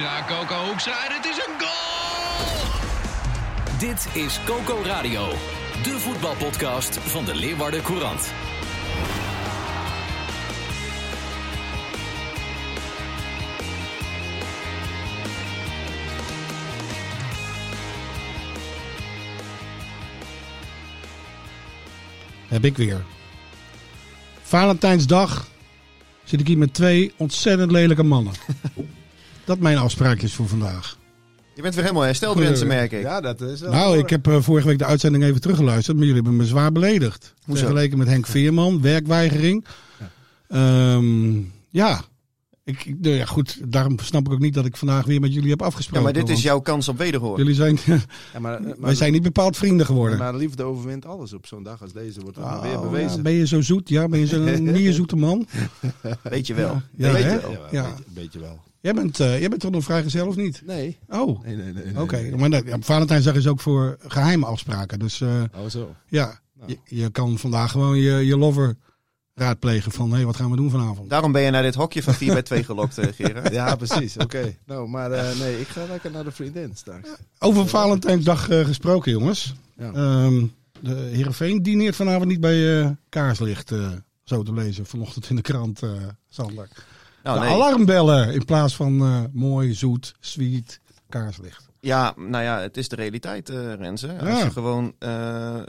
Hoekstra, Coco Hoekstra, en het is een goal! Dit is Coco Radio, de voetbalpodcast van de Leeuwarden Courant. Heb ik weer. Valentijnsdag zit ik hier met twee ontzettend lelijke mannen. Dat mijn afspraakjes voor vandaag. Je bent weer helemaal hersteld, mensen, merk ik. Ja, dat is wel Nou, ik heb eh, vorige week de uitzending even teruggeluisterd, maar jullie hebben me zwaar beledigd. Hoezo? Vergeleken met Henk Veerman, werkweigering. Ehm, ja. Ik, nou ja, goed, daarom snap ik ook niet dat ik vandaag weer met jullie heb Ja, afgesproken. maar dit is jouw kans op wederhoor. Jullie zijn, Ja, maar, maar, wij zijn niet bepaald vrienden geworden. Maar liefde overwint alles op zo'n dag als deze. Wordt Oh, weer ja, bewezen. ben je zo zoet? Ja, ben je zo'n niet zoete man? Weet je wel. Ja, Weet je wel. Ja. Weet, je, weet je wel. Jij bent, eh, jij bent toch nog vrijgezel of niet? Nee. Oh, Nee, nee, nee. nee, oké. nee. Maar dat- ja, Valentijnsdag is ook voor geheime afspraken. Dus eh, Oh, zo. ja, Nou. je, je kan vandaag gewoon je, je lover raadplegen van... hé, hey, wat gaan we doen vanavond? Daarom ben je naar dit hokje van 4 bij 2 gelokt, eh, Gerard. Ja, precies. Oké. Nou, maar eh, nee, ik ga lekker naar de vriendin straks. Over Valentijnsdag eh, gesproken, jongens. Ja. Ehm de Heerenveen dineert vanavond niet bij eh, kaarslicht, eh, zo te lezen. Vanochtend in de krant, eh Sander. Nou, de nee. alarmbellen in plaats van eh, mooi, zoet, sweet, kaarslicht. Ja, nou ja, het is de realiteit, eh Renze. Als Ja. je gewoon... eh,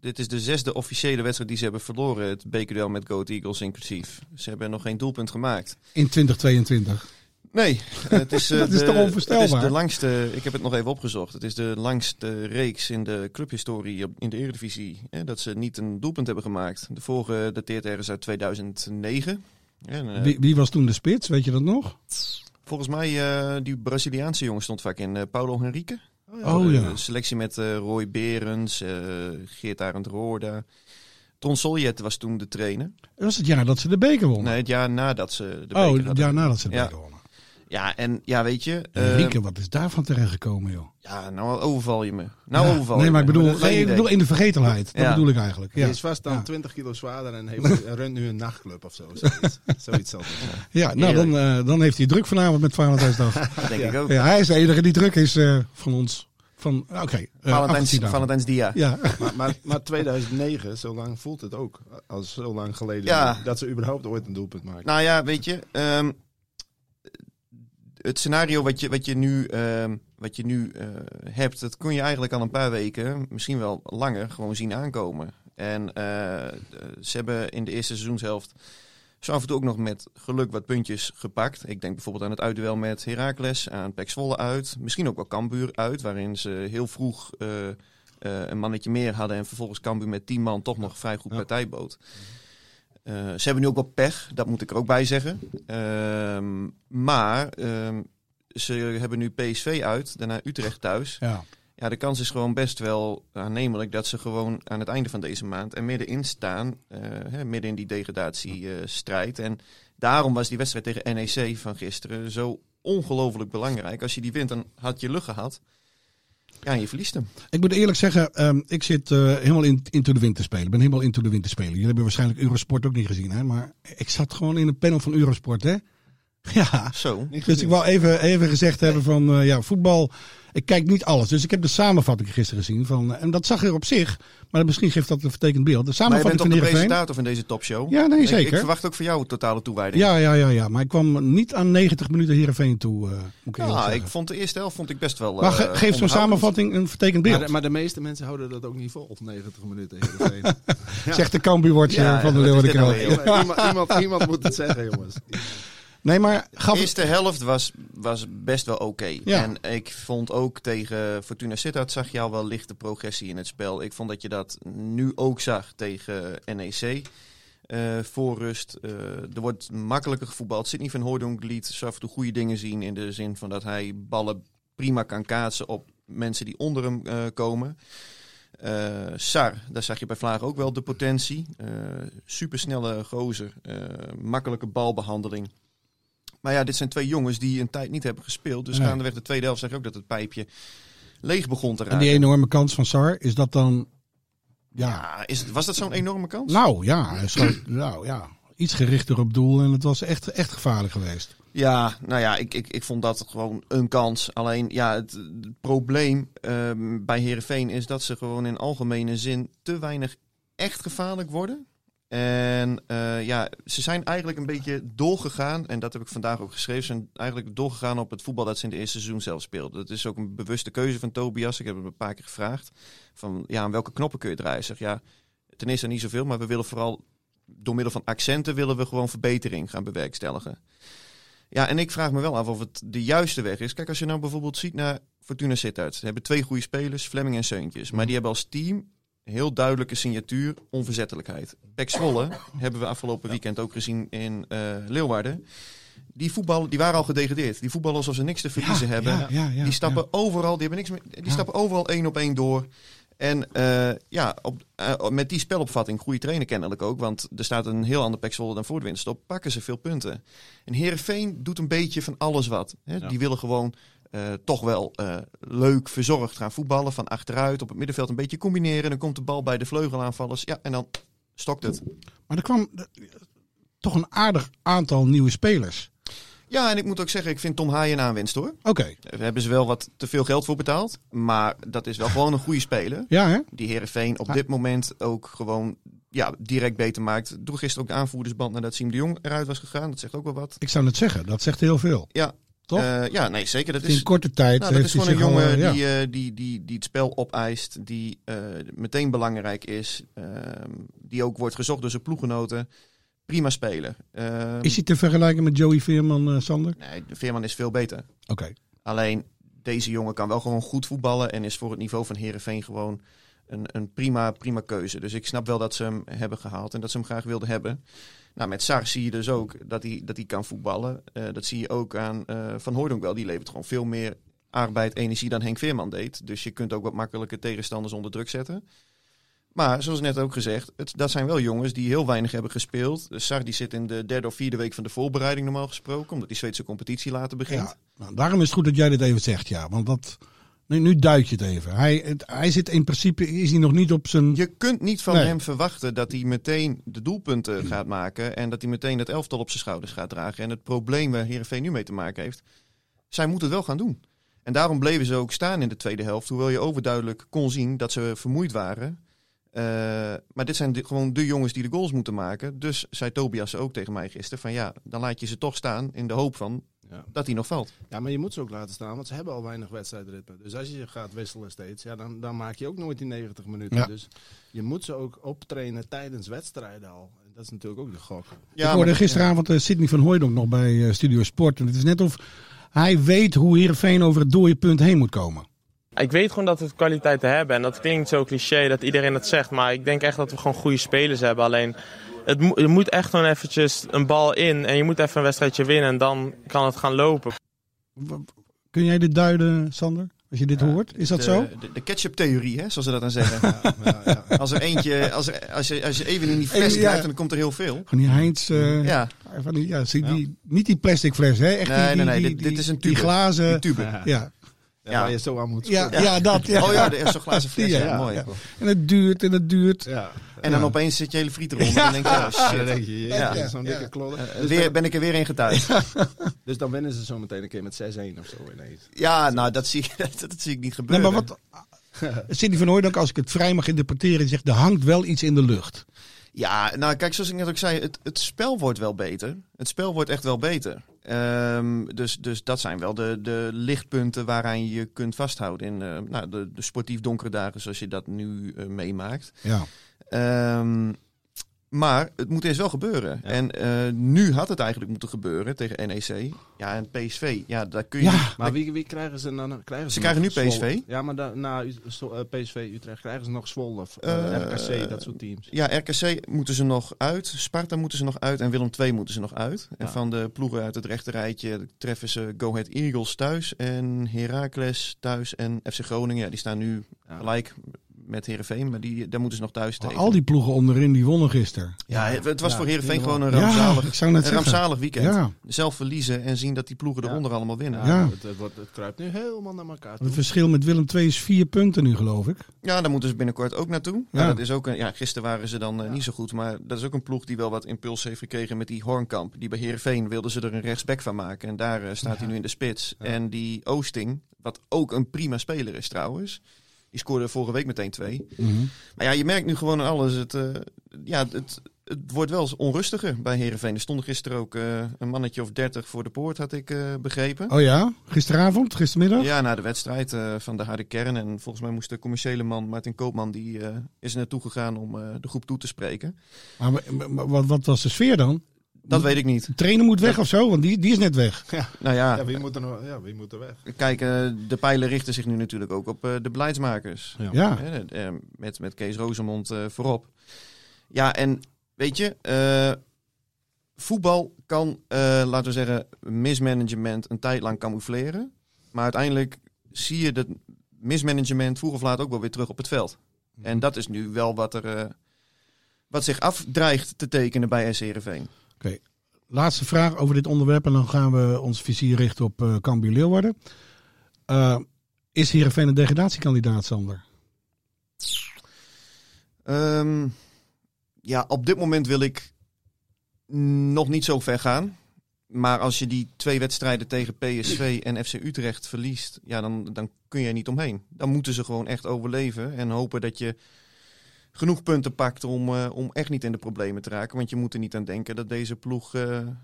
dit is de zesde officiële wedstrijd die ze hebben verloren. Het bekerduel met Goat Eagles inclusief. Ze hebben nog geen doelpunt gemaakt. In 2022. Nee, het is, Dat is de, toch onvoorstelbaar? Het is de langste, ik heb het nog even opgezocht. Het is de langste reeks in de clubhistorie in de Eredivisie. Hè, dat ze niet een doelpunt hebben gemaakt. De vorige dateert ergens uit 2009. En, eh, Wie, wie was toen de spits, weet je dat nog? Volgens mij, eh, die Braziliaanse jongen stond vaak in. eh, Paulo Henrique. Oh ja. selectie met eh, Roy Berends, eh Geert Arend Roorda. Ton Soljet was toen de trainer. Dat was het jaar dat ze de beker wonnen. Nee, het jaar nadat ze de beker oh, hadden. het jaar nadat ze de Ja. beker wonnen. Ja, en ja, weet je... eh, Rieke, wat is daarvan terechtgekomen, joh? ja, nou overval je me. Nou Ja, overval Nee, je maar ik bedoel, Dat nee, ik bedoel in de vergetelheid. Dat Ja. bedoel ik eigenlijk. Ja, Die is vast dan Ja. 20 kilo zwaarder en heeft, runt nu een nachtclub of zo. Zoiets, zoiets zal ja nou, dan, eh, dan heeft hij druk vanavond met Valentijnsdag. Dat denk ik ook. ja, hij is de enige die druk is eh, van ons. Van, Oké, eh, Valentijns, daarvan. Valentijnsdia. Ja, Maar, maar, maar 2009, zo lang voelt het ook. Als zo lang geleden. Ja. Dat ze überhaupt ooit een doelpunt maken. Nou ja, weet je, ehm, het scenario wat je, wat je nu, ehm, wat je nu eh, hebt, dat kon je eigenlijk al een paar weken, misschien wel langer, gewoon zien aankomen. En eh, ze hebben in de eerste seizoenshelft zo af en toe ook nog met geluk wat puntjes gepakt. Ik denk bijvoorbeeld aan het uitduel met Heracles, aan Pek Zwolle uit, misschien ook wel Cambuur uit, waarin ze heel vroeg eh, een mannetje meer hadden en vervolgens Cambuur met 10 man toch nog vrij goed partij bood. Eh, ze hebben nu ook wel pech, dat moet ik er ook bij zeggen. Ehm, maar ehm, ze hebben nu PSV uit, daarna Utrecht thuis. ja. Ja, de kans is gewoon best wel aannemelijk dat ze gewoon aan het einde van deze maand er middenin staan. eh, hè, midden in die degradatiestrijd. en daarom was die wedstrijd tegen NEC van gisteren zo ongelooflijk belangrijk. Als je die wint, dan had je lucht gehad. Ja, je verliest hem. Ik moet eerlijk zeggen, ehm, ik zit eh, helemaal in, into de wind te spelen. Ik ben helemaal into de wind te spelen. Jullie hebben waarschijnlijk Eurosport ook niet gezien, hè? Maar ik zat gewoon in een panel van Eurosport, hè? Ja. Zo. Dus ik wou even, even gezegd hebben van, eh, ja, voetbal. Ik kijk niet alles. Dus ik heb de samenvatting gisteren gezien. Van, en dat zag er op zich. Maar misschien geeft dat een vertekend beeld. De Maar je samenvatting bent toch van de presentator van deze topshow? Ja, nee, Ik- Ik, zeker. verwacht ook van jou totale toewijding. Ja, ja, ja, ja. Maar ik kwam niet aan 90 minuten Heerenveen toe, eh, moet ik Ja, ik vond de eerste helft vond ik best wel. maar ge- eh, geef zo'n samenvatting een vertekend beeld. Maar, de- maar de meeste mensen houden dat ook niet vol, 90 minuten. Heerenveen. Zegt de Cambuurwatcher Ja, van de Leeuwarden iemand, iemand moet het zeggen, jongens. Nee, maar De gaf het... eerste helft was, was best wel oké. Ja. En ik vond ook tegen Fortuna Sittard zag je al wel lichte progressie in het spel. Ik vond dat je dat nu ook zag tegen NEC. eh, voor rust. Eh, er wordt makkelijker gevoetbald. Sidney van Hooydonk liet af en toe goede dingen zien. In de zin van dat hij ballen prima kan kaatsen op mensen die onder hem eh, komen. Sar, daar zag je bij Vlaag ook wel de potentie. Supersnelle gozer. makkelijke balbehandeling. Maar ja, dit zijn twee jongens die een tijd niet hebben gespeeld. Dus Nee. gaandeweg de tweede helft zeg ik ook dat het pijpje leeg begon te En raken. die enorme kans van Sar, is dat dan... Ja, Ja, is het, was dat zo'n enorme kans? nou ja, schoot- nou, ja, iets gerichter op doel en het was echt, echt gevaarlijk geweest. Ja, nou ja, ik, ik, ik vond dat gewoon een kans. Alleen, ja, het, het probleem ehm, bij Herenveen is dat ze gewoon in algemene zin te weinig echt gevaarlijk worden. En eh, ja, ze zijn eigenlijk een beetje doorgegaan, en dat heb ik vandaag ook geschreven, ze zijn eigenlijk doorgegaan op het voetbal dat ze in de eerste seizoen zelf speelden. Dat is ook een bewuste keuze van Tobias. Ik heb hem een paar keer gevraagd van, ja, aan welke knoppen kun je draaien? Zeg, ja, ten eerste niet zoveel, maar we willen vooral, door middel van accenten willen we gewoon verbetering gaan bewerkstelligen. Ja, en ik vraag me wel af of het de juiste weg is. Kijk, als je nou bijvoorbeeld ziet naar Fortuna Sittard. Ze hebben twee goede spelers, Fleming en Seuntjes. Maar die hebben als team heel duidelijke signatuur, onverzettelijkheid. Pek Zwolle hebben we afgelopen weekend ook gezien in eh, Leeuwarden. Die, voetbal, die waren al gedegradeerd. Die voetballen alsof ze niks te verliezen hebben. Ja, ja, ja, die stappen overal, die, hebben niks meer, die stappen overal één op één door. En eh, ja, op, eh, met die spelopvatting, goede trainer kennelijk ook, want er staat een heel ander Pek Zwolle dan voor de winterstop, pakken ze veel punten. En Herenveen doet een beetje van alles wat. Hè? Die willen gewoon eh, toch wel eh, leuk verzorgd gaan voetballen, van achteruit op het middenveld een beetje combineren. Dan komt de bal bij de vleugelaanvallers, ja, en dan stokt het. Maar er kwam eh, toch een aardig aantal nieuwe spelers. Ja, en ik moet ook zeggen, ik vind Tom Haaien een aanwinst hoor. Oké, Daar hebben ze wel wat te veel geld voor betaald, maar dat is wel gewoon een goede speler. ja hè? die Herenveen op Ja. dit moment ook gewoon ja, direct beter maakt. Doe gisteren ook de aanvoerdersband nadat Siem de Jong eruit was gegaan. Dat zegt ook wel wat. Ik zou het zeggen, dat zegt heel veel. Ja, Toch? Eh, ja, nee, zeker. Dat in is, korte tijd nou, dat heeft is gewoon een al, jongen ja. die, eh, die, die, die het spel opeist, die eh, meteen belangrijk is, ehm, die ook wordt gezocht door zijn ploeggenoten. Prima speler. Ehm, Is hij te vergelijken met Joey Veerman, Sander? Nee, de Veerman is veel beter. Oké. Alleen deze jongen kan wel gewoon goed voetballen en is voor het niveau van Herenveen gewoon een, een prima, prima keuze. Dus ik snap wel dat ze hem hebben gehaald en dat ze hem graag wilden hebben. Nou, met Sar zie je dus ook dat hij, dat hij kan voetballen. Eh, dat zie je ook aan eh, Van Hooydonk wel. Die levert gewoon veel meer arbeid, energie dan Henk Veerman deed. Dus je kunt ook wat makkelijker tegenstanders onder druk zetten. Maar zoals net ook gezegd, het, dat zijn wel jongens die heel weinig hebben gespeeld. Sar die zit in de derde of vierde week van de voorbereiding normaal gesproken. Omdat die Zweedse competitie later begint. Ja, nou, daarom is het goed dat jij dit even zegt, ja. Want dat, nu, nu duik je het even. Hij, het- hij zit in principe, is hij nog niet op zijn... Je kunt niet van Nee. hem verwachten dat hij meteen de doelpunten gaat maken. En dat hij meteen het elftal op zijn schouders gaat dragen. En het probleem waar Heerenveen nu mee te maken heeft. Zij moeten het wel gaan doen. En daarom bleven ze ook staan in de tweede helft. Hoewel je overduidelijk kon zien dat ze vermoeid waren. Eh, maar dit zijn de- gewoon de jongens die de goals moeten maken. Dus zei Tobias ook tegen mij gisteren. Van ja, dan laat je ze toch staan in de hoop van Ja. dat hij nog valt. ja, maar je moet ze ook laten staan, want ze hebben al weinig wedstrijdritme. Dus als je gaat wisselen steeds, ja, dan, dan maak je ook nooit die 90 minuten. Ja. Dus je moet ze ook optrainen tijdens wedstrijden al. En dat is natuurlijk ook de gok. Ja, ik hoorde maar- gisteravond eh, Sidney van Hooydonk nog bij eh, Studio Sport. En het is net of hij weet hoe Heerenveen over het dode punt heen moet komen. Ik weet gewoon dat we kwaliteiten hebben. En dat klinkt zo cliché dat iedereen het zegt. Maar ik denk echt dat we gewoon goede spelers hebben. Alleen, het mo- je moet echt gewoon eventjes een bal in. En je moet even een wedstrijdje winnen. En dan kan het gaan lopen. Kun jij dit duiden, Sander? Als je dit hoort, is dat de, zo? De, de ketchup-theorie, hè, zoals ze dat dan zeggen. Ja, ja, ja. Als er eentje, als, er, als, je, als je even in die fles Ja. krijgt, dan komt er heel veel. Van die Heinz, eh, Ja, van die, ja, zie, die, niet die plastic fles, hè? Echt Nee, die, nee, nee, die, dit- die- dit is een Die tube. glazen, die tube. ja. Ja, Ja. Waar je zo aan moet Ja, ja, dat. Ja. Oh ja, er is zo'n glazen fles. Ja, Ja, ja, mooi. ja. En het duurt en het duurt. Ja. En dan Ja. opeens zit je hele friet eronder. En dan denk je, oh dan shit. denk je, Ja. ja, zo'n Ja. dikke klodder. Eh, Dus, weer, ben ik er weer in getuigd. dus dan winnen ze zo meteen een keer met 6-1 of zo ineens. Ja, nou, dat zie, ik- dat, dat zie ik niet Nee, gebeuren. maar wat... Sidney van Hooydonk, als ik het vrij mag interpreteren, zegt er hangt wel iets in de lucht. Ja, nou kijk, zoals ik net ook zei, het, het spel wordt wel beter. Het spel wordt echt wel beter. Ehm, dus, dus dat zijn wel de, de lichtpunten waaraan je kunt vasthouden in eh, nou, de, de sportief donkere dagen zoals je dat nu eh, meemaakt. Ja. Ehm, Maar het moet eerst wel gebeuren. En eh, nu had het eigenlijk moeten gebeuren tegen NEC. Ja, en PSV. Ja, daar kun je Ja, niet- Maar wie, wie krijgen ze dan? Krijgen ze, Ze krijgen nu PSV. Zwolle? Ja, maar da, na eh, PSV Utrecht krijgen ze nog Zwolle, of, eh, RKC, dat soort teams. Ja, RKC moeten ze nog uit. Sparta moeten ze nog uit. En Willem II moeten ze nog uit. En van de ploegen uit het rechterrijtje treffen ze Go Ahead Eagles thuis. En Heracles thuis. En FC Groningen. Ja, die staan nu Ja. gelijk met Heerenveen. Maar die, daar moeten ze nog thuis tegen. al die ploegen onderin die wonnen gisteren. Ja, het, was Ja, voor Heerenveen helemaal. gewoon een Ja, rampzalig, ik zou net een rampzalig weekend. Ja, Zelf verliezen en zien dat die ploegen Ja. eronder allemaal winnen. Ja, Ja. Het, het, wordt- het kruipt nu helemaal naar elkaar toe. het verschil met Willem II is vier punten nu, geloof ik. Ja, daar moeten ze binnenkort ook naartoe. Ja. Dat is ook een, ja, gisteren waren ze dan eh, niet zo goed. Maar dat is ook een ploeg die wel wat impuls heeft gekregen met die Hornkamp. Die bij Heerenveen wilden ze er een rechtsback van maken. En daar eh, staat hij nu in de spits. Ja. En die Oosting, wat ook een prima speler is trouwens. Die scoorde vorige week meteen twee. Maar ja, je merkt nu gewoon aan alles. Het, eh, ja, het, het wordt wel eens onrustiger bij Heerenveen. Er stond gisteren ook eh, een mannetje of dertig voor de poort, had ik eh, begrepen. Oh ja, gisteravond, gistermiddag? Ja, na de wedstrijd van de harde kern. En volgens mij moest de commerciële man, Martin Koopman, die is er naartoe gegaan om de groep toe te spreken. Maar, maar- maar wat, wat was de sfeer dan? Dat weet ik niet. De trainer moet weg of zo, want die, die is net weg. Nou ja, Ja, wie moet er, nog- ja, wie moet er weg? kijk, eh, de pijlen richten zich nu natuurlijk ook op eh, de beleidsmakers. Ja. Ja, eh, met, met Kees Rozemond eh, voorop. Ja, en weet je, eh, voetbal kan, eh, laten we zeggen, mismanagement een tijd lang camoufleren. Maar uiteindelijk zie je dat mismanagement vroeg of laat ook wel weer terug op het veld. En dat is nu wel wat er eh, wat zich afdreigt te tekenen bij SC Heerenveen. laatste vraag over dit onderwerp en dan gaan we ons vizier richten op eh Cambuur Leeuwarden. Eh, is Heerenveen een degradatiekandidaat, Sander? Ehm, ja, op dit moment wil ik nog niet zo ver gaan. Maar als je die twee wedstrijden tegen PSV en FC Utrecht verliest, ja, dan, dan kun je er niet omheen. Dan moeten ze gewoon echt overleven en hopen dat je genoeg punten pakt om, eh, om echt niet in de problemen te raken. Want je moet er niet aan denken dat deze ploeg je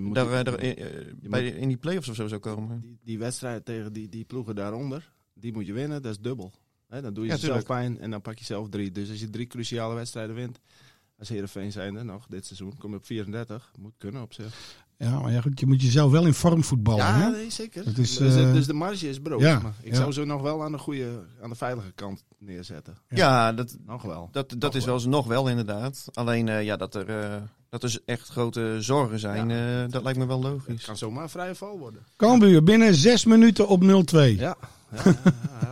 moet daar, die- eh, daar, bij in die play-offs of zo zou komen. die, die wedstrijd tegen die, die ploegen daaronder, die moet je winnen, dat is dubbel. Dan doe je Ja, jezelf tuurlijk. pijn en dan pak je zelf drie. Dus als je drie cruciale wedstrijden wint, als Heerenveen zijnde nog dit seizoen, kom je op 34. Moet kunnen op zich. Ja, maar ja, goed, je moet jezelf wel in vorm voetballen. ja, hè? nee, zeker. Dat is, dus, eh, dus de marge is brood. ja, maar ik ja. zou ze nog wel aan de goede, aan de veilige kant neerzetten. Ja, dat, Nog wel. dat, dat Nog is wel eens nog wel inderdaad. Alleen eh, ja, dat, er, eh, dat er echt grote zorgen zijn, eh, dat lijkt me wel Het logisch. kan zomaar een vrije val worden. Cambuur binnen zes minuten op 0-2. Ja,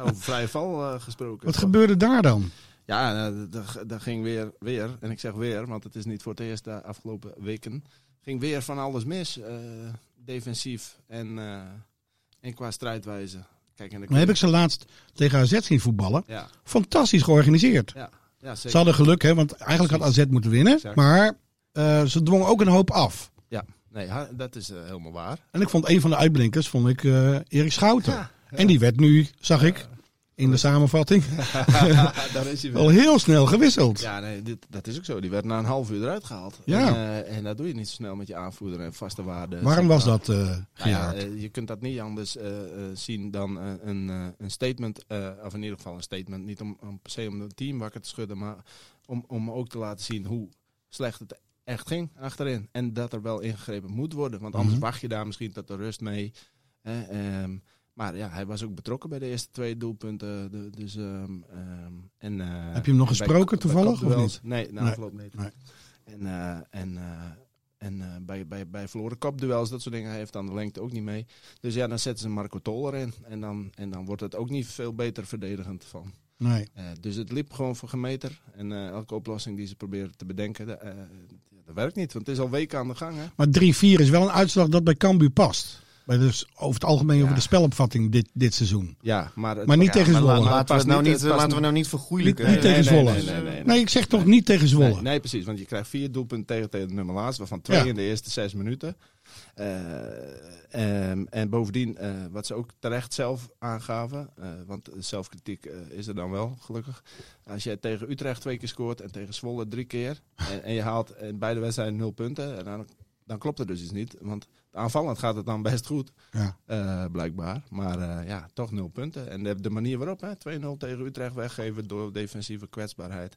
over vrije val eh, gesproken. Wat gebeurde daar dan? Ja, dat- dat ging weer, weer, en ik zeg weer, want het is niet voor het eerst de afgelopen weken, ging weer van alles mis. eh, defensief en, eh, en qua strijdwijze. Kijk, en de Dan heb ik ze laatst tegen AZ zien voetballen. Ja, Fantastisch georganiseerd. ja, ja zeker. Ze hadden geluk, hè, want eigenlijk had AZ moeten winnen. Exact. Maar eh, ze dwongen ook een hoop af. Ja, nee, dat is helemaal waar. En ik vond een van de uitblinkers, vond ik Erik Schouten. Ja, En die werd nu, zag ik, in de samenvatting, Daar is hij al heel snel gewisseld. Ja, nee, dit, dat is ook zo. Die werd na een half uur eruit gehaald. Ja. En, eh, en dat doe je niet zo snel met je aanvoerder en vaste waarden. Waarom was dat Nou ja, eh, je kunt dat niet anders zien dan een, een statement, of in ieder geval een statement, niet om, om per se om het team wakker te schudden, maar om, om ook te laten zien hoe slecht het echt ging achterin. En dat er wel ingegrepen moet worden, want anders Mhm. wacht je daar misschien tot de rust mee. Ehm, maar ja, hij was ook betrokken bij de eerste twee doelpunten. De, dus, ehm, ehm, en, eh, Heb je hem nog gesproken toevallig, of niet? Nee, na Nee. afloop niet. Nee. En, eh, en, eh, en bij, bij, bij verloren kopduels, dat soort dingen, hij heeft dan de lengte ook niet mee. Dus ja, dan zetten ze Marco Tol erin. En dan, en dan wordt het ook niet veel beter verdedigend van. Nee. Dus het liep gewoon voor gemeter. En elke oplossing die ze proberen te bedenken, dat, dat werkt niet. Want het is al weken aan de gang. Hè? Maar 3-4 is wel een uitslag dat bij Cambuur past. Bij dus over het algemeen Ja. over de spelopvatting dit, dit seizoen. Ja, maar, het- Maar niet ja, tegen maar Zwolle. la- Laten, we nou niet, laten we nou niet vergoeilijken. Niet- niet tegen Zwolle. Nee, nee, nee, nee. Nee, ik zeg toch niet tegen Zwolle. Nee, nee, precies. Want je krijgt vier doelpunten tegen, tegen de nummer laatst, waarvan twee Ja. in de eerste zes minuten. Eh, ehm, en bovendien, eh, wat ze ook terecht zelf aangaven, eh, want zelfkritiek is er dan wel, gelukkig. Als jij tegen Utrecht twee keer scoort en tegen Zwolle drie keer, en, en je haalt in beide wedstrijden nul punten, en dan, dan klopt er dus iets niet. Want aanvallend gaat het dan best goed, Ja. eh, blijkbaar. Maar eh, ja, toch nul punten. En de, de manier waarop, hè, 2-0 tegen Utrecht weggeven door defensieve kwetsbaarheid.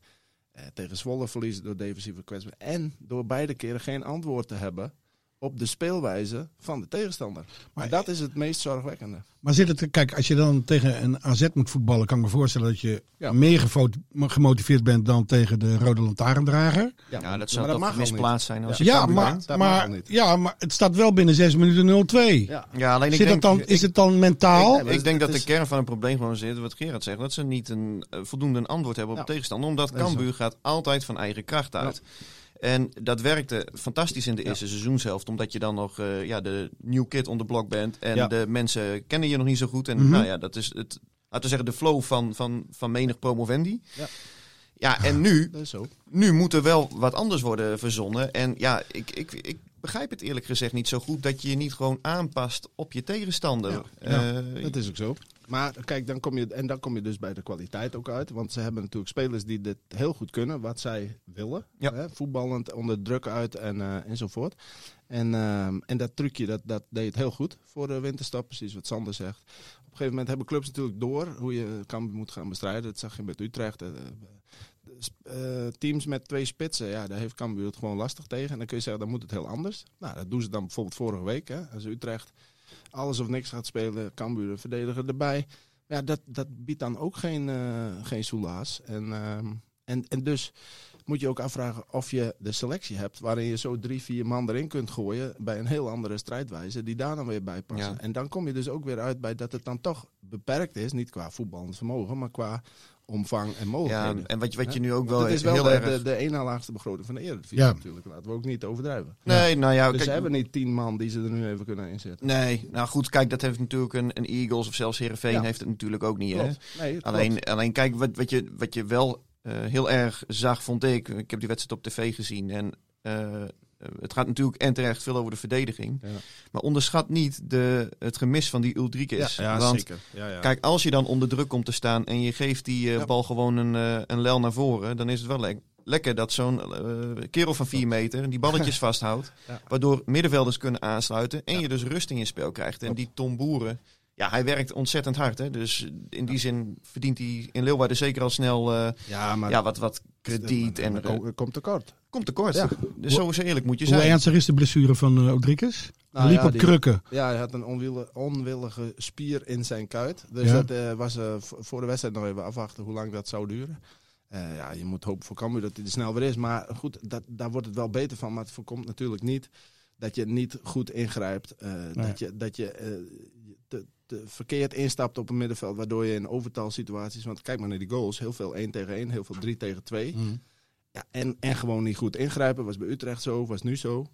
Eh, tegen Zwolle verliezen door defensieve kwetsbaarheid. En door beide keren geen antwoord te hebben op de speelwijze van de tegenstander. Maar dat is het meest zorgwekkende. Maar zit het, kijk, als je dan tegen een AZ moet voetballen, kan ik me voorstellen dat je Ja. meer gemotiveerd bent dan tegen de Rode Lantaarndrager. Ja, dat maar zou toch mag misplaatst zijn als Ja. je Ja, maar, bent. Dat mag maar, niet. ja, maar het staat wel binnen 6 minuten 0-2. Ja. Ja, alleen ik Zit denk, het dan, is het dan mentaal? Ik, ik denk dat de kern van het probleem gewoon zit, wat Gerard zegt, dat ze niet een eh, voldoende een antwoord hebben op Ja. de tegenstander. Omdat Dat Cambuur gaat altijd van eigen kracht uit. En dat werkte fantastisch in de eerste seizoenshelft, omdat je dan nog eh, ja, de new kid on the block bent. En Ja. de mensen kennen je nog niet zo goed. En Mhm. nou ja, dat is het, laten we zeggen, de flow van, van, van menig promovendi. Ja. Ja, en nu, nu moet er wel wat anders worden verzonnen. En ja, ik, ik, ik begrijp het eerlijk gezegd niet zo goed dat je je niet gewoon aanpast op je tegenstander. Ja. Eh, Dat is ook zo. Maar kijk, dan kom je, en dan kom je dus bij de kwaliteit ook uit. Want ze hebben natuurlijk spelers die dit heel goed kunnen, wat zij willen. Ja. Hè, voetballend, onder druk uit en, eh, enzovoort. En, ehm, en dat trucje, dat, dat deed het heel goed voor de winterstap, precies wat Sander zegt. Op een gegeven moment hebben clubs natuurlijk door hoe je kan moet gaan bestrijden. Dat zag je met Utrecht. eh, eh, teams met twee spitsen, ja, daar heeft Cambuur het gewoon lastig tegen. En dan kun je zeggen, dan moet het heel anders. Nou, dat doen ze dan bijvoorbeeld vorige week. Hè, als Utrecht alles of niks gaat spelen, Cambuur een verdediger erbij. Ja, dat, dat biedt dan ook geen, eh geen soelaas. En, ehm, en, en dus moet je ook afvragen of je de selectie hebt waarin je zo drie, vier man erin kunt gooien bij een heel andere strijdwijze die daar dan weer bij passen. Ja. En dan kom je dus ook weer uit bij dat het dan toch beperkt is, niet qua voetballend vermogen, maar qua omvang en Ja, mogelijkheden. en wat je, wat je nu ook wel, dat is wel heel de, erg... de, de ene na laagste begroting van de Eredivisie Ja. natuurlijk. Laten we ook niet overdrijven. nee, nou ja, dus kijk, ze hebben niet tien man die ze er nu even kunnen inzetten. Nee, nou goed, kijk, dat heeft natuurlijk een, een Eagles of zelfs Heerenveen Ja. heeft het natuurlijk ook niet. Hè? Klopt. Nee, het Alleen, alleen kijk, wat, wat, je, wat je wel eh, heel erg zag, vond ik. Ik heb die wedstrijd op tv gezien. En eh, het gaat natuurlijk en terecht veel over de verdediging. Ja. Maar onderschat niet de, het gemis van die Ulrikes. ja, ja, Want zeker. Ja, ja. kijk, als je dan onder druk komt te staan en je geeft die eh, bal gewoon een, eh, een lel naar voren, dan is het wel le- lekker dat zo'n eh, kerel van 4 meter die balletjes vasthoudt. Ja. Waardoor middenvelders kunnen aansluiten en je dus rust in je spel krijgt. En die Tom Boeren, ja, hij werkt ontzettend hard. Hè? Dus in die zin verdient hij in Leeuwarden zeker al snel eh, ja, maar ja, wat, wat krediet. En er eh, komt- komt tekort. komt tekort. Ja. Dus zo, eerlijk moet je Hoe zijn. ernstig is de blessure van uh, Rodriguez? Nou Hij liep ja, op die- krukken. Ja, hij had een onwille- onwillige spier in zijn kuit. Dus Ja. dat eh, was eh, voor de wedstrijd nog even afwachten hoe lang dat zou duren. Eh, ja, je moet hopen voor Cambuur dat hij er snel weer is. Maar goed, dat, daar wordt het wel beter van. Maar het voorkomt natuurlijk niet dat je niet goed ingrijpt. eh, Nee. Dat je, dat je eh, te, verkeerd instapt op een middenveld. Waardoor je in overtalsituaties... Want kijk maar naar die goals. Heel veel 1 tegen 1, heel veel 3 tegen 2. Mhm. Ja, en, en gewoon niet goed ingrijpen. Was bij Utrecht zo, was nu zo.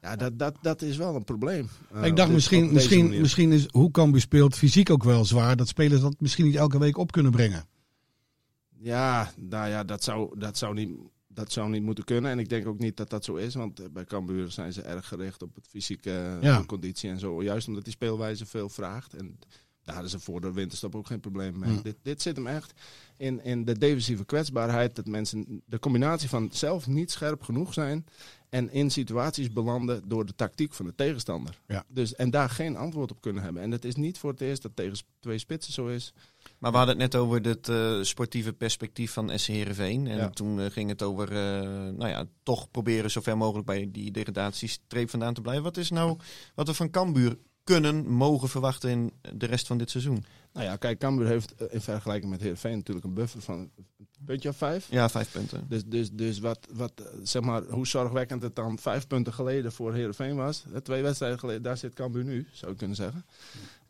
Ja, dat, dat, dat is wel een probleem. Eh, ik dacht dit- misschien, misschien, manier. misschien is hoe Cambuur speelt fysiek ook wel zwaar. Dat spelers dat misschien niet elke week op kunnen brengen. Ja, nou ja, dat zou, dat, zou niet, dat zou niet moeten kunnen. En ik denk ook niet dat dat zo is. Want eh, bij Cambuur zijn ze erg gericht op het fysieke eh, Ja. conditie en zo. Juist omdat die speelwijze veel vraagt. En daar hadden ze voor de winterstop ook geen probleem mee. Dit, dit zit hem echt in, in de defensieve kwetsbaarheid. Dat mensen de combinatie van zelf niet scherp genoeg zijn. En in situaties belanden door de tactiek van de tegenstander. Ja. Dus, en daar geen antwoord op kunnen hebben. En het is niet voor het eerst dat tegen twee spitsen zo is. Maar we hadden het net over het eh, sportieve perspectief van SC Heerenveen. En Ja. toen eh, ging het over, eh, nou ja, toch proberen zo ver mogelijk bij die degradatiestreep vandaan te blijven. Wat is nou wat we van Cambuur kunnen, mogen verwachten in de rest van dit seizoen? Nou ja, kijk, Cambuur heeft in vergelijking met Heerenveen natuurlijk een buffer van een puntje of vijf. Ja, vijf punten. Dus, dus, dus wat, wat, zeg maar, hoe zorgwekkend het dan vijf punten geleden voor Heerenveen was. Twee wedstrijden geleden, daar zit Cambuur nu, zou ik kunnen zeggen.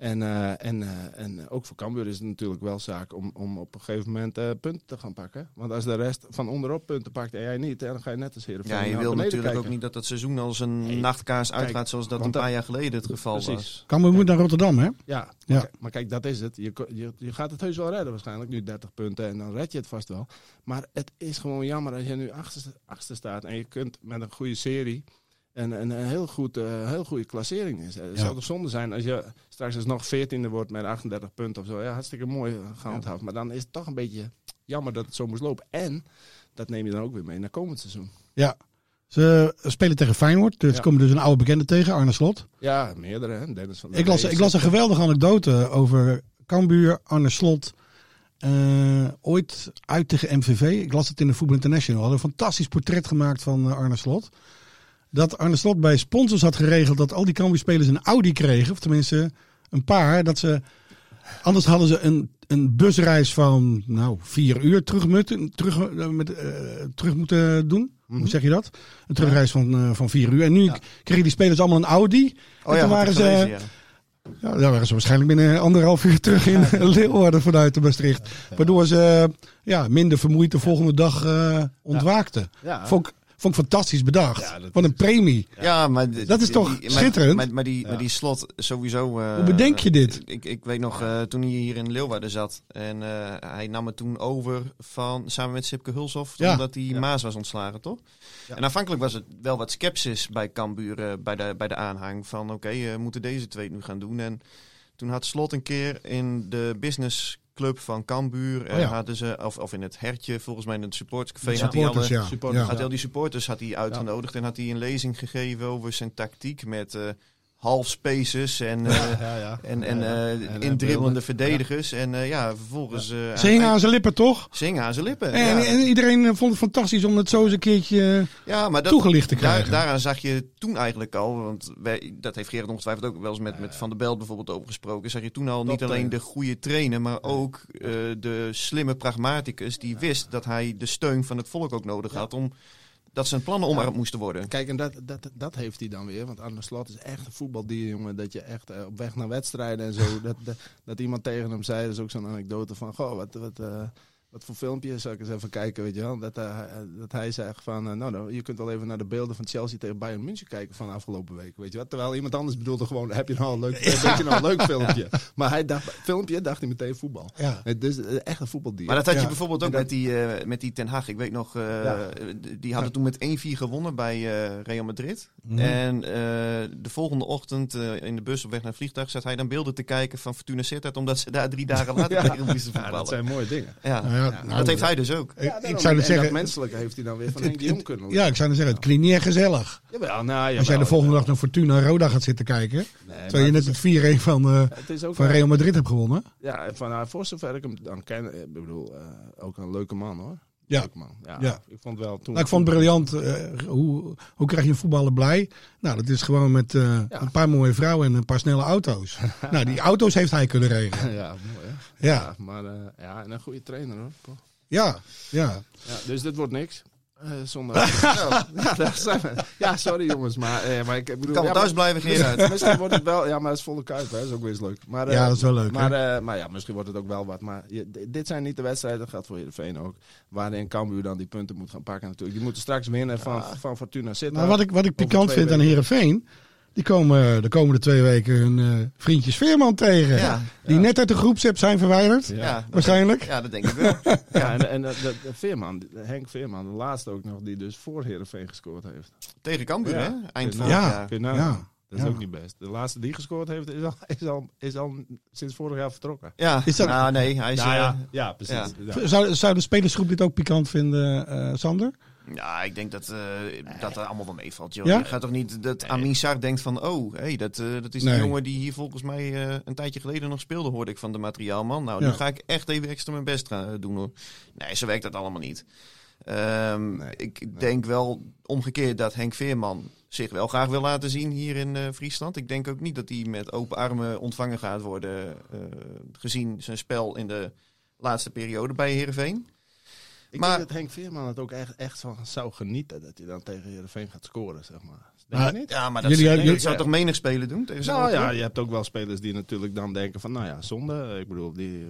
En, eh, en, eh, en ook voor Cambuur is het natuurlijk wel zaak om, om op een gegeven moment eh, punten te gaan pakken. Want als de rest van onderop punten pakt en jij niet, dan ga je net als Heerenveen Ja, je wil natuurlijk ook niet dat het seizoen als een Nee. nachtkaars Kijk, uitgaat zoals dat een paar dat- jaar geleden het geval Precies. was. Cambuur moet naar Rotterdam, hè? Ja, Ja. Maar, kijk, maar kijk, dat is het. Je, je, je gaat het heus wel redden waarschijnlijk. Nu 30 punten en dan red je het vast wel. Maar het is gewoon jammer als je nu achter, achter staat en je kunt met een goede serie en een, een heel, goed, eh, heel goede klassering is. Het zou toch zonde zijn als je straks eens nog 14e wordt met 38 punten of zo. Ja, hartstikke mooi eh, gehandhaafd. Maar dan is het toch een beetje jammer dat het zo moest lopen. En dat neem je dan ook weer mee naar komend seizoen. Ja. Ze spelen tegen Feyenoord. Dus Ja. komen dus een oude bekende tegen, Arne Slot. Ja, meerdere. Hè? Dennis van der Ik las, ik las een geweldige anekdote over Cambuur, Arne Slot eh, ooit uit tegen MVV. Ik las het in de Voetbal International. Hadden een fantastisch portret gemaakt van eh, Arne Slot. Dat Arne Slot bij sponsors had geregeld dat al die Cambuur-spelers een Audi kregen. Of tenminste een paar. Dat ze, anders hadden ze een, een busreis van nou, vier uur terug moeten, terug, eh, met, eh, terug moeten doen. Hoe zeg je dat? Een terugreis van, eh, van vier uur. En nu kregen die spelers allemaal een Audi. Oh en ja, toen waren ze... gelezen, ja. Ja, daar waren ze waarschijnlijk binnen anderhalf uur terug in Leeuwarden vanuit de Maastricht. Waardoor ze ja, minder vermoeid de volgende dag eh, ontwaakten. Ja. Vond, ik, vond ik fantastisch bedacht. Ja, dat Wat een premie. Ja, maar Dat is toch die- schitterend? Maar, maar, die, maar die slot sowieso. eh, Hoe bedenk je dit? Ik, ik weet nog eh, toen hij hier in Leeuwarden zat. En eh, hij nam het toen over van, samen met Sipke Hulshoff. Ja. Omdat hij Maas was ontslagen, toch? Ja. En aanvankelijk was het wel wat sceptisch bij Cambuur. bij, de, bij de aanhang. Van oké, eh, moeten deze twee het nu gaan doen? En toen had Slot een keer in de businessclub van Cambuur. eh, Oh ja. hadden ze, of, of in het hertje, volgens mij in het supporterscafé. De had hij alle, supporters, ja. supporters, ja. had hij al die supporters had hij uitgenodigd en had hij een lezing gegeven over zijn tactiek met eh half spaces en, eh, Ja, ja. en, en eh, eh, indribbelende verdedigers. En eh, ja, vervolgens... eh, Ze hingen aan zijn lippen, toch? Zingen aan zijn lippen. En, ja. en iedereen vond het fantastisch om het zo eens een keertje... ja, maar dat, toegelicht te daar- krijgen. daaraan zag je toen eigenlijk al, want wij, dat heeft Gerard ongetwijfeld ook wel eens met, met Van der Belt bijvoorbeeld over gesproken. Zag je toen al niet alleen de goede trainer, maar ook eh, de slimme pragmaticus die wist dat hij de steun van het volk ook nodig had om dat zijn plannen omarmd moesten worden. Kijk, en dat, dat, dat heeft hij dan weer. Want Arne Slot is echt een voetbaldier, jongen. Dat je echt eh, op weg naar wedstrijden en zo. dat, dat, dat iemand tegen hem zei, dat is ook zo'n anekdote van... Goh, wat, wat, eh, wat voor filmpje zal ik eens even kijken, weet je wel. Dat, eh, dat hij zegt van, eh, nou, nou, je kunt wel even naar de beelden van Chelsea tegen Bayern München kijken van afgelopen week, weet je wat. Terwijl iemand anders bedoelde gewoon, heb je nou een leuk, nou een leuk filmpje. Maar hij dacht, filmpje, dacht hij meteen voetbal. Ja. Het is eh, echt een voetbaldier. Maar dat had Ja. je bijvoorbeeld ook dat- met, die, eh, met die Ten Hag. Ik weet nog, eh, Ja. die hadden toen met 1-4 gewonnen bij eh, Real Madrid. Mhm. En eh, de volgende ochtend eh, in de bus op weg naar het vliegtuig zat hij dan beelden te kijken van Fortuna Sittard. Omdat ze daar drie dagen later Ja. tegen moesten ja, voetballen. dat zijn mooie dingen. Ja. Nou ja, nou, dat heeft hij dus ook. Ik, Ja, ik daarom. zou het zeggen... dat menselijke heeft hij dan weer van Henk de Jong kunnen Ja, ik zou het zeggen, het klinkt niet echt gezellig. Jawel, nou, Als jij de volgende dag naar Fortuna Roda gaat zitten kijken. Terwijl je net het 4-1 van, eh, Het van Real Madrid hebt gewonnen. Ja, van, nou, voor zover ik hem dan ken, eh, ik bedoel, eh, ook een leuke man hoor. Ja. Leuke man. Ja, Ja. Ik vond wel toen. Nou, ik vond het briljant. eh, hoe, hoe krijg je een voetballer blij? Nou, dat is gewoon met eh, Ja. een paar mooie vrouwen en een paar snelle auto's. nou, die auto's heeft hij kunnen regelen. Ja, mooi. Ja, maar eh, ja, en een goede trainer hoor. Ja, ja. Ja, dus dit wordt niks. eh, zonder. ja, ja, daar zijn we. ja, sorry jongens, maar, eh, maar ik bedoel. Ik kan ja, thuis maar- blijven, Gerard. Misschien wordt het wel, ja, maar het is volle kuip, hè? Dat is ook weer eens leuk. Maar, eh, Ja, dat is wel leuk, Maar, eh, maar ja, misschien wordt het ook wel wat. Maar je, dit zijn niet de wedstrijden, dat geldt voor Heerenveen ook. Waarin Cambuur dan die punten moet gaan pakken natuurlijk. Die moeten straks winnen van, van Fortuna Sittard. Maar wat ik, wat ik pikant vind aan weken. Die komen de komende twee weken hun eh, vriendjes Veerman tegen. Ja. Die net uit de groepsapp zijn verwijderd. Ja. Ja, dat Waarschijnlijk. denk- ja, dat denk ik wel. Ja, en, en de, de, de Veerman, de- Henk Veerman, de laatste ook nog, die dus voor Heerenveen gescoord heeft. Tegen Cambuur, Ja. hè? Eind van Ja. Ja. Dat is Ja. ook niet best. De laatste die gescoord heeft, is al, is al, is al sinds vorig jaar vertrokken. Ja, Is dat- nou nee, hij is... Nou eh, ja, ja, precies. ja. Ja. Zou, zou de spelersgroep dit ook pikant vinden, eh, Sander? Ja, ik denk dat, eh, dat er allemaal wel meevalt. Joh. Ja? Je gaat toch niet dat Amin Sarr denkt van... Oh, hey, dat, eh, dat is Nee. die jongen die hier volgens mij eh, een tijdje geleden nog speelde, hoorde ik van de materiaalman. Nou, Ja. nu ga ik echt even extra mijn best gaan doen hoor. Nee, zo werkt dat allemaal niet. Ehm, ik denk wel omgekeerd dat Henk Veerman zich wel graag wil laten zien hier in eh, Friesland. Ik denk ook niet dat hij met open armen ontvangen gaat worden... eh, gezien zijn spel in de laatste periode bij Heerenveen. Ik Maar- denk dat Henk Veerman het ook echt, echt van zou genieten dat hij dan tegen Heerenveen gaat scoren, zeg maar. Denk Maar- je niet? Ja, maar dat, Jullie- zou toch menig spelen doen? Tegen Nou ja, je hebt ook wel spelers die natuurlijk dan denken van, nou ja, zonde. Ik bedoel, die...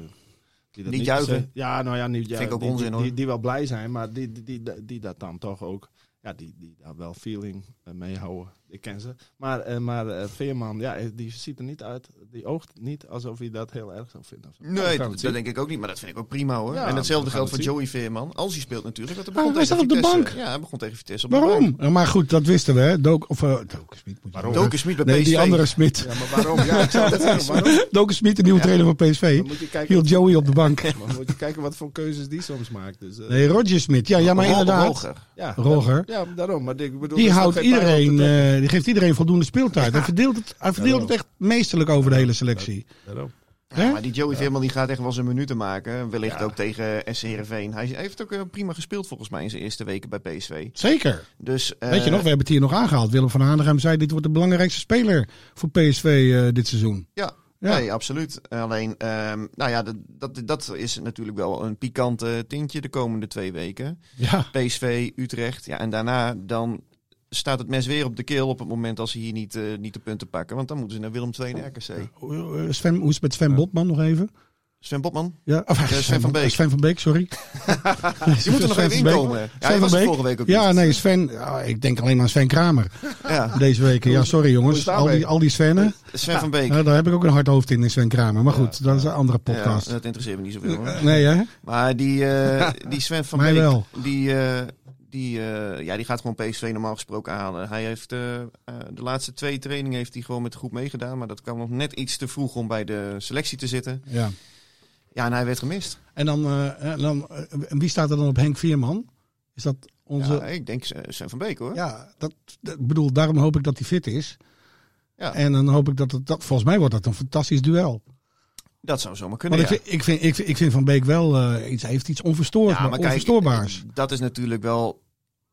die dat Niet juichen. Ja, nou ja, niet juichen. ik ook die, onzin, die, hoor. Die, die wel blij zijn, maar die, die, die, die dat dan toch ook... Ja, die, die daar wel feeling mee houden. Ik ken ze. Maar, eh, maar eh, Veerman, ja, eh, die ziet er niet uit. Die oogt niet alsof hij dat heel erg zou vinden. of zo. Nee, dat, dat denk ik ook niet. Maar dat vind ik ook prima hoor. Ja, en hetzelfde geldt voor. Joey Veerman. Als hij speelt natuurlijk. Want hij begon hij tegen staat op de bank. Ja, hij begon tegen Vitesse op de bank. Waarom? Maar goed, dat wisten we. Hè? Dook, of, uh, Doken Smit. moet Waarom? Doken Smit bij Nee, PSV. die andere Smit. Ja, maar waarom? Ja, ik zou dat zeggen. Waarom? Doken Smit, de nieuwe trainer van PSV. Dan moet je kijken, Hield Joey op de bank. maar moet je kijken wat voor keuzes die soms maakt. Dus, eh, Nee, Roger Smit. Ja, ja maar inderdaad. Roger. ja, Roger. Ja, daarom. Maar ik bedoel, Die is houdt iedereen, eh, die geeft iedereen voldoende speeltijd. Hij verdeelt het, hij verdeelt het echt meesterlijk over de hele selectie. Hè? maar die Joey Veerman die gaat echt wel zijn minuten maken. Wellicht ook tegen SC Heerenveen. Hij heeft ook eh, prima gespeeld volgens mij in zijn eerste weken bij PSV. Zeker. Dus, eh, Weet je nog, we hebben het hier nog aangehaald. Willem van Hanegem zei, dit wordt de belangrijkste speler voor PSV eh, dit seizoen. Ja, Ja. Nee, absoluut. Alleen, ehm, nou ja, dat, dat, dat is natuurlijk wel een pikante tintje de komende twee weken. Ja, PSV, Utrecht. Ja, en daarna dan staat het mes weer op de keel op het moment als ze hier niet, eh, niet de punten pakken. Want dan moeten ze naar Willem II en RKC. Hoe- Sven, hoe is het met Sven Botman nog even? Sven Botman, Ja, of, Eh, Sven van Beek. Sven van Beek, sorry. die moet er nog even inkomen. Ja, hij Sven was van Beek. vorige week ook Ja, niet. nee, Sven. ja, ik denk alleen maar aan Sven Kramer Ja, deze weken. Ja, sorry jongens. Al die, al die Svennen. Sven van Beek. Ja, daar heb ik ook een hard hoofd in, in Sven Kramer. Maar goed, dat is een andere Ja, podcast. dat interesseert me niet zoveel. Hoor. Nee, hè? Maar die, eh, die Sven van Mij Beek, wel. die, eh, die, eh, ja, die gaat gewoon PSV normaal gesproken halen. Hij heeft eh, eh, de laatste twee trainingen heeft hij gewoon met de groep meegedaan. Maar dat kwam nog net iets te vroeg om bij de selectie te zitten. Ja. Ja, en hij werd gemist. En dan, en dan wie staat er dan op Henk Vierman? Is dat onze... Ja, ik denk Sven van Beek hoor. Ja, dat, bedoel, daarom hoop ik dat hij fit is. Ja. En dan hoop ik dat het, dat, volgens mij wordt dat een fantastisch duel. Dat zou zomaar kunnen. Want ja. ik, vind, ik, vind, ik, vind, Van Beek wel eh, iets, heeft iets onverstoord, Ja, maar maar kijk, onverstoorbaars. dat is natuurlijk wel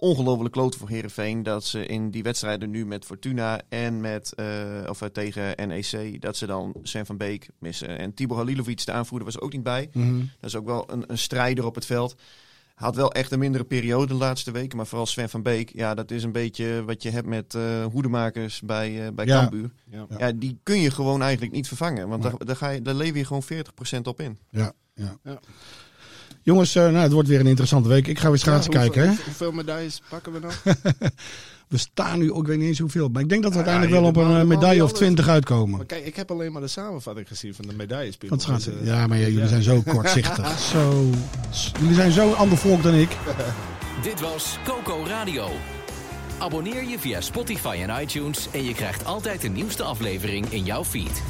ongelooflijk kloten voor Herenveen dat ze in die wedstrijden nu met Fortuna en met eh, of eh, tegen NEC dat ze dan Sven van Beek missen en Tibor Halilovic de aanvoerder was er ook niet bij. Mhm. Dat is ook wel een, een strijder op het veld. Had wel echt een mindere periode de laatste weken, maar vooral Sven van Beek, ja, dat is een beetje wat je hebt met eh hoedemakers bij, eh bij Ja. Cambuur. Ja. Ja. die kun je gewoon eigenlijk niet vervangen, want daar, daar, ga je, daar lever je gewoon 40% op in. Ja, ja. Ja. Jongens, eh, nou, het wordt weer een interessante week. Ik ga weer schaatsen Ja, kijken. Hè? hoeveel, hoeveel medailles pakken we nog? We staan nu, ook, ik weet niet eens hoeveel, maar ik denk dat we Ja, uiteindelijk ja, wel op een eh, medaille of die 20 Maar uitkomen. kijk, ik heb alleen maar de samenvatting gezien van de medailles. Van het schaatsen. Dus, eh, Ja, maar ja, jullie zijn zo kortzichtig. Zo, jullie zijn zo ander volk dan ik. Dit was Coco Radio. Abonneer je via Spotify en iTunes en je krijgt altijd de nieuwste aflevering in jouw feed.